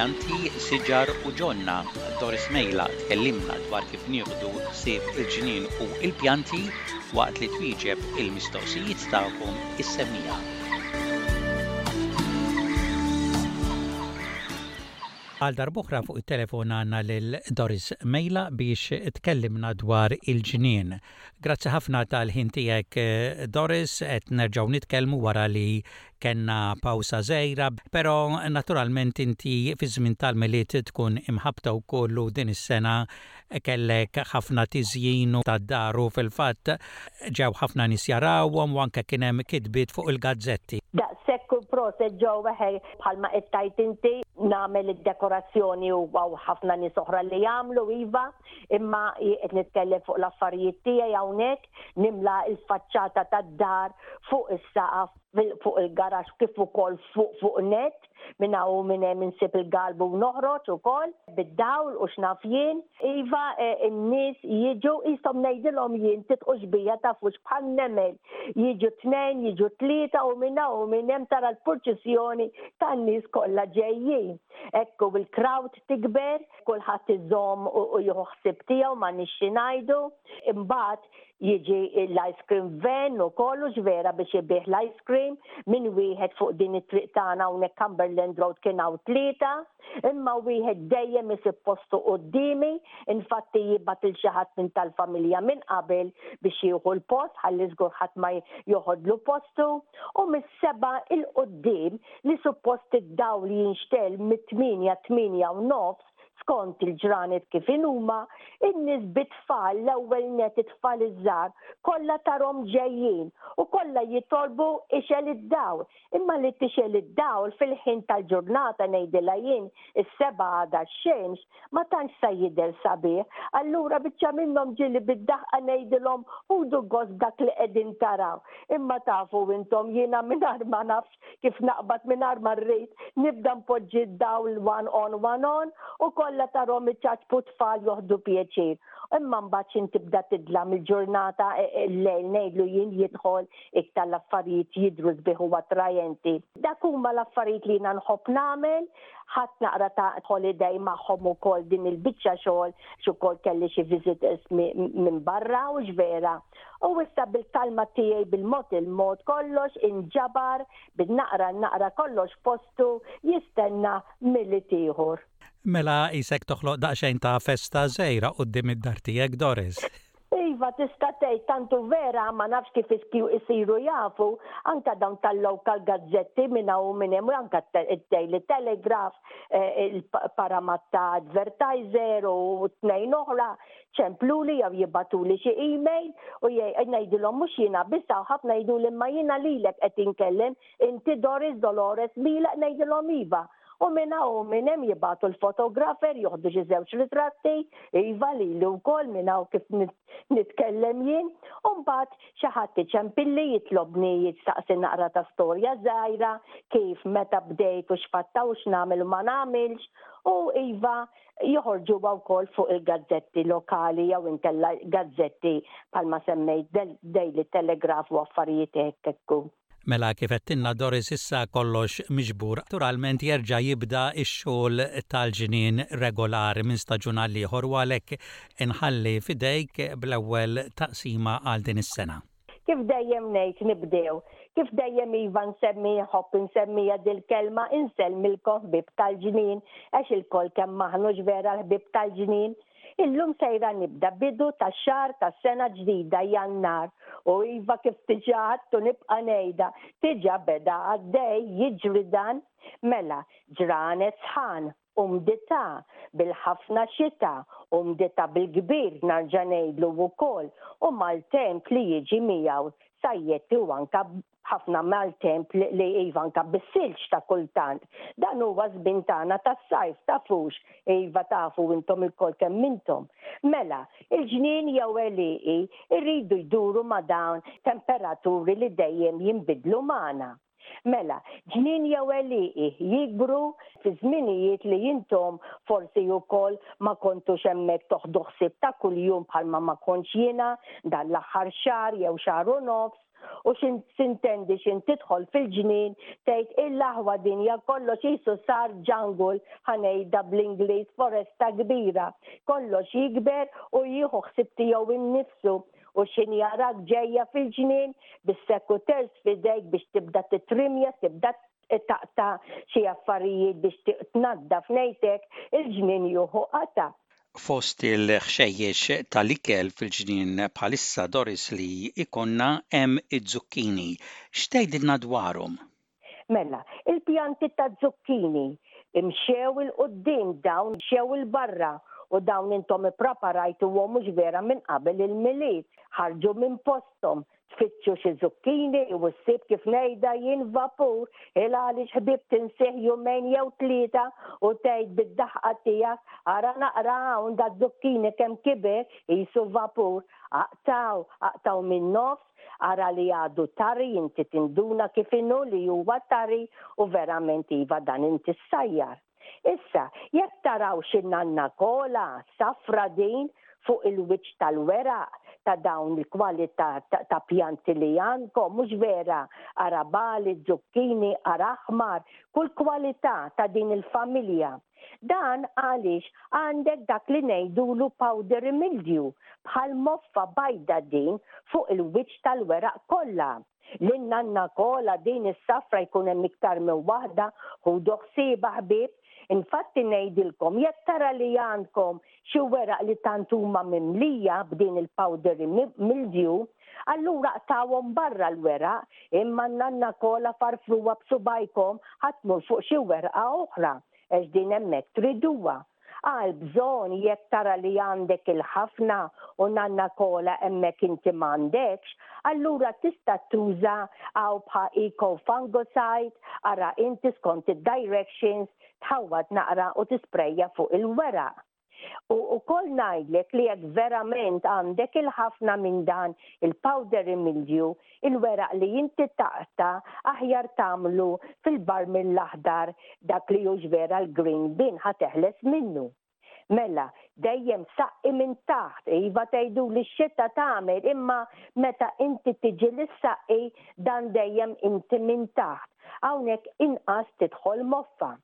Pjanti, siġar u ġonna, Doris Mejla tkellimna dwar kif nieħdu ħsieb il-ġnien u l-pjanti waqt li twieġeb il-mistoqsijiet tagħkom is-semmiegħa. Għal darb'oħra fuq it-telefon għandna lil Doris Mejla biex tkellimna dwar il-ġnien. Grazzi ħafna tal-ħin tiegħek Doris, qed nerġgħu nitkellmu wara li kellna pawsa żgħira, pero naturalment inti fiż-żmien tal-Milied tkun imħabbta wkoll u din is-sena kellek ħafna tiżjin tad-dar u fil-fatt ġew ħafna nies jarawhom u anke kien hemm kitbiet fuq il-gazzetti. Daqshekk u proset Joe, eħe bħalma qed tgħid inti nagħmel id-dekorazzjoni u hawn ħafna nies oħra li jagħmlu iva, imma hi qed nitkellem fuq l-affarijiet tiegħi hawnhekk, nimla l-faċċata tad-dar fuq is-saqaf, fuq il-garaxx kif ukoll fuq fuq nett. Minn hawn u minn hemm insib il-galb u noħroġ ukoll bid-dawl u x'naf jien. Iva, in-nies jiġu, qishom ngħidilhom jien, titqux bija, tafux, bħal nemel. Jiġu t-tnejn, jiġu t-tlieta u minn hawn u minn hemm tara l-purċissjoni tan-nies kollha ġejjin. Hekk u l-crowd tikber, kulħadd iżomm u jieħu ħsieb tiegħu, m'għandniex xi ngħidu. Imbagħad jiġi l-ice cream van u kollu x'vera biex ibih l-ice cream minn wieħed fuq din it-triq tagħna hawnhekk Cumberland Road kien hawn tlieta, imma wieħed dejjem isib postu quddiemi, infatti jibgħat lil xi ħadd minn tal-familja minn qabel biex jieħu l-post ħalli żgur ħadd ma joħodlu postu, u mis-sebgħa 'l quddiem li suppost id-dawl jinxtegħel mit-tmienja, tmienja u nofs, skont il-ġranet kif inhuma, in-nies bi tfal, l-ewwel nett it-tfal iż-żgħar, kollha tarhom ġejjin u kollha jitolbu ixgħel id-dawl. Imma li tixgħel id-dawl fil-ħin tal-ġurnata ngħidilha jien is-sebgħa għadha x-xemx ma tantx sa jidher sabiħ. Allura biċċa minnhom ġieli bid-daħqa ngħidilhom ħudu gost b'dak li qegħdin taraw. Imma tafu intom jiena mingħajr ma naf kif naqbad mingħajr ma rrid, nibda npoġġi d-dawl one on one on u kollha tarhom iċaċpu t-tfal joħdu pjaċir. Imma mbagħad x'in tibda tidlam il-ġurnata il-lejl ngħidlu jien jidħol iktar l-affarijiet jidhru sbieħ u attrajenti. Dak huma l-affarijiet li jiena nħobb nagħmel, ħadt naqra ta' holiday magħhom ukoll din il-biċċa xogħol għax ukoll kelli xi visitors minn barra hux vera? U issa bil-kalma tiegħi bil-mod il-mod kollox inġabar, bin-naqra n-naqra kollox f'postu jistenna milied ieħor. Mela qisek toħloq daqsxejn ta' festa żgħira quddiem id-dar tiegħek, Doris. Iva, tista' tgħid, tant hu vera, ma nafx kif isiru jafu, anke dawn tal-local gazzetti minn hawn u minn hemm, anke d-Daily Telegraph, il-Parramatta Advertiser u tnejn oħra, jċempluli jew jibgħatuli xi email u ngħidilhom mhux jiena biss hawn ħafna jgħiduli imma jiena lilek qed inkellem, inti Doris Dolores Bila ngħidilhom iva. U minn hawn u minn hemm jibgħatu l-photographer joħdu xi żewġ ritratti, iva lili wkoll minn hawn kif nitkellem jien, u mbagħad xi ħadd iċempilli jitlobni jistaqsi naqra ta' storja żgħira, kif, meta bdejt u x'fatta u x'nagħmel u ma nagħmilx, u iva, joħorġuha wkoll fuq il-gazzetti lokali jew inkella gazzetti bħalma semmejt Daily Telegraph u affarijiet hekk ekku. Mela kif għedtilna Doris issa kollox miġbur, naturalment jerġa' jibda x-xogħol tal-ġnien regolari minn staġun għal ieħor u għalhekk inħalli f'idejk bl-ewwel taqsima għal din is-sena. Kif dejjem ngħid nibdew, kif dejjem iva nsemmi nħobb insemmija dil-kelma insellmilkom ħbieb tal-ġnien għax ilkoll kemm m'aħnux vera l-ħbieb tal-ġnien. Illum sejra nibda bidu ta' xahar ta' sena ġdida Jannar u iva kif diġà għedt u nibqa' ngħidha diġà beda għaddej jiġri dan. Mela, ġranet sħan. umdità, bil-ħafna xita, umdità bil-kbir narġa' ngħidlu wkoll, u maltemp li jiġi miegħu sajjetti u anke ħafna maltemp li iva anke bis-silġ ta' kultant. Dan huwa ż-żmien tagħna tas-sajf, tafux? Iva tafu intom ilkoll kemm intom. Mela, il-ġnien jew għelieqi jridu jduru ma' dawn temperaturi li dejjem jinbidlu magħna. Mela, ġnien jew għelieqi jikbru fi żminijiet li intom forsi wkoll ma kontux hemmhekk toħdu ħsieb ta' kuljum bħalma ma kontx jiena dan l-aħħar xahar jew xahar u nofs, u xi tintendi xi tidħol fil-ġnien tgħid il-aħwa dinja kollox qisu sar jungle ħa ngħidha bl-Ingliż foresta kbira, kollox jikber u jieħu ħsieb tiegħu nnifsu, U x'inhi arak ġejja fil-ġnien bis-sekuters f'idejk biex tibda titrimja, tibda taqta' xi affarijiet biex tnaddaf ngħidlek, il-ġnien juhu qatgħa. Fost il-ħxejjex tal-ikel fil-ġnien bħalissa Doris li jkollna hemm iz-zucchini. X'tgħidilna dwarhom? Mela, il-pjanti taz-zucchini mxew 'il quddiem, dawn mxew 'il barra, u dawn intom ippraparajtuhom mhux vera minn qabel il-Milied. Ħarġu minn posthom, tfittxu xi zucchini u ssib kif ngħidha jien vapur, il għaliex ħbieb tinsih jumejn jew tlieta u tgħid bid-daħqa tiegħek, ara naqra hawn daz-zucchini kemm kiber, qisu vapur. Aqtgħu, aqtgħu min-nofs, Ara li għadu tari inti tinduna kif inhu li huwa tari u verament iva dan inti ssajjar. Issa, jekk taraw xi nanna kola, safra din, fuq il-wiċċ tal-weraq ta' dawn il-kwalita' ta' pjanti li għandkom, mhux vera? Arabali, zukkini, araħmar, kull kwalita' ta' din il-familja. Dan għaliex għandek dak li ngħidulu powdery mildew, bħal moffa bajda din fuq il-wiċċ tal-weraq kollha. Lil Nanna Kola din is-safra jkun hemm iktar minn waħda, ħudu ħsiebha ħbieb. Infatti ngħidilkom jekk tara li għandkom xi weraq li tant huma mimlija b'din il-powdery mildew, Allura qtagħuhom barra l-weraq, imma n-nanna Kola farfruha b'subgħajkom ħa tmur fuq xi werqa oħra, għax din hemmhekk triduha. Għal bżonn jekk tara li għandek il-ħafna u nanna Kola hemmhekk inti m'għandekx, allura tista' tuża Aubha Eco Fungicide, ara inti skont id-directions, tħawwad naqra u tisprejja fuq il-weraq. U ukoll ngħidlek li jekk verament għandek il-ħafna minn dan il-powdery mildew, il-weraq li inti taqta' aħjar tagħmlu fil-barmil l-aħdar dak li hux vera l-green bean ħa teħles minnu. Mela, dejjem saqqi minn taħt, iva tgħiduli x-xita tagħmel imma meta inti tiġi li ssaqqi dan dejjem inti minn taħt. Hawnhekk inqas tidħol moffa.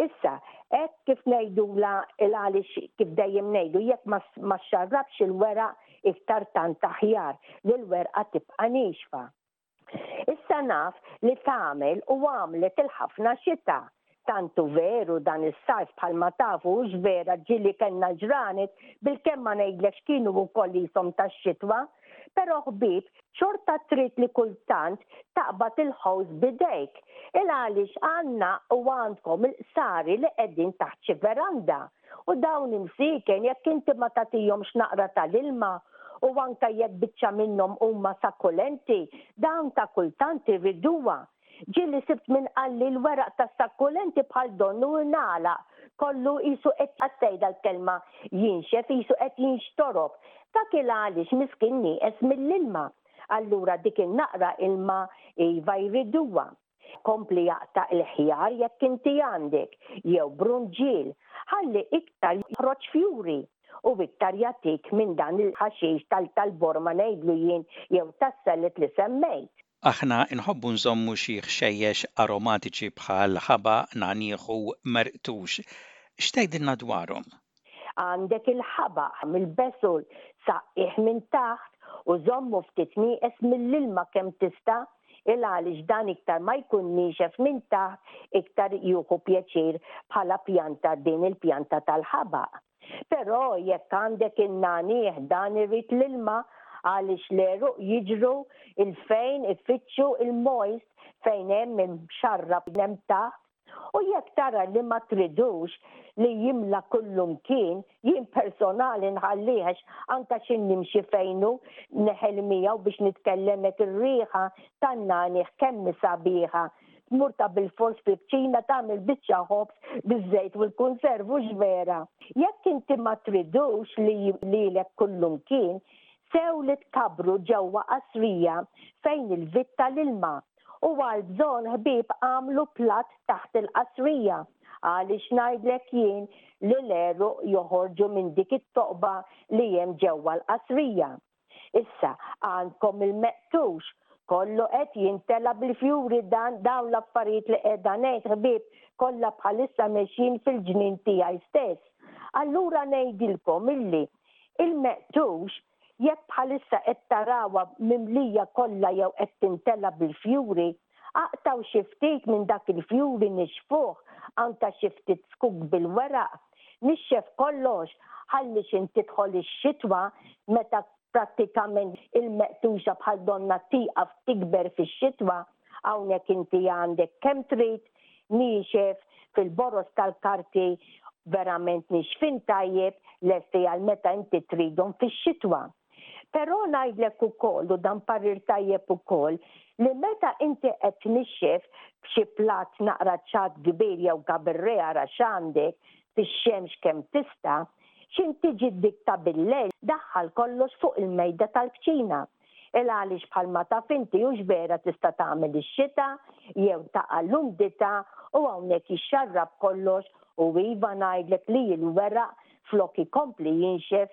Issa, hekk kif ngħidulha il-għaliex kif dejjem ngħidu jekk ma xxarrabx il-weraq iktar tant aħjar li l-werqa tibqa' niexfa. Issa naf li tagħmel u għamlet il-ħafna xita. Tant hu veru dan is-sajf bħalma tafu hux vera ġieli kellna ġranet bilkemm ma ngħidlekx kienu wkoll qishom tax-xitwa. Però ħbieb xorta trid li kultant taqbad il-ħoss b'idejk. Il-għaliex għandna u għandkom il-qsari li qegħdin taħt xi veranda u dawn imsieken jekk inti ma tagħtihomx naqra tal-ilma u anke jekk biċċa minnhom huma sakulenti, dawn ta' kultant iriduha. Ġieli sibt min qalli l-weraq tas-sakkulenti bħal donnu u rnagħlaq, kollu qisu qed jgħaddej dal-kelma, jinxef qisu qed jinxtorob. Dak ilha għaliex miskin nieqes mill-ilma. Allura dik in-naqra ilma iva jriduha. Kompli jaqta' il-ħjar jekk inti għandek, jew brunġiel. Ħalli iktar joħroġ fjuri u iktar jagħtik minn dan il-ħaxix tal-borma ngħidlu jien jew tas-sellet li semmejt. Aħna nħobbu nżommu xi ħxejjex aromatiċi bħal ħaba, nagħniegħ u merqtux. X'tgħidilna dwarhom? Għandek il-ħaba, mill-besul saqqieh minn taħt u żommu ftit nieqes mill-ilma kemm tista', il għaliex dan iktar ma jkun niexef minn taħt iktar jieħu pjaċir bħala pjanta din il-pjanta tal-ħaba. Però jekk għandek in-nagħniegħ dan irid l-ilma għaliex l-għeruq jiġru 'l fejn ifittxu l-moist fejn hemm imxarrab hemm taħt u jekk tara li ma tridux li jimla kullumkien, jien personali nħallih għax anke xi nimxi fejn hu neħel miegħu biex nitkellemek ir-riħa tan-nagħniegħ kemm hi sabiħa tmur ta' bilfors fil-kċina tagħmel biċċa ħobż biż-żejt u l-kunserv u x'vera. Jekk inti ma tridux li lilek kullumkien, sew li tkabbru ġewwa qasrija fejn il-vit ta' l-ilma, u għal bżonn ħbieb agħmlu platt taħt il-qasrija, għaliex ngħidlek jien li l-għeruq joħorġu minn dik it-toqba li hemm ġewwa l-qasrija. Issa, għandkom il-meqtux, kollu qed jimtela bil-fjuri dan, dawn l-affarijiet li qiegħda ngħid, ħbieb, kollha bħalissa mexjin fil-ġnien tiegħi stess. Allura ngħidilkom illi il-meqtux, jekk bħalissa qed tarawha mimlija kollha jew qed timtela bil-fjuri, Aqtgħu xi ftit minn dak il-fjuri nixxfuh anke xi ftit skuk bil-weraq. Nixxef kollox ħalli x'in tidħol ix-xitwa meta prattikament il-meqtuxa bħal donnha tieqaf tikber fix-xitwa. Hawnhekk inti għandek kemm trid niexef fil-boroż tal-karti verament nixfin tajjeb lesti għal meta inti tridhom fix-xitwa. Però ngħidlek ukoll, u dan parir tajjeb ukoll, li meta inti qed tnixxef f'xi platt naqra ċatt kbir jew kaberré ara x'għandek, fix-xemx kemm tista', x'int tiġi dik ta' billejl daħħal kollox fuq il-mejda tal-kċina. Il-għaliex bħalma taf inti hux vera tista' tagħmel ix-xita jew taqa' l-umdità u hawnhekk jixxarrab kollox u iva ngħidlek li l-weraq flok ikompli jinxef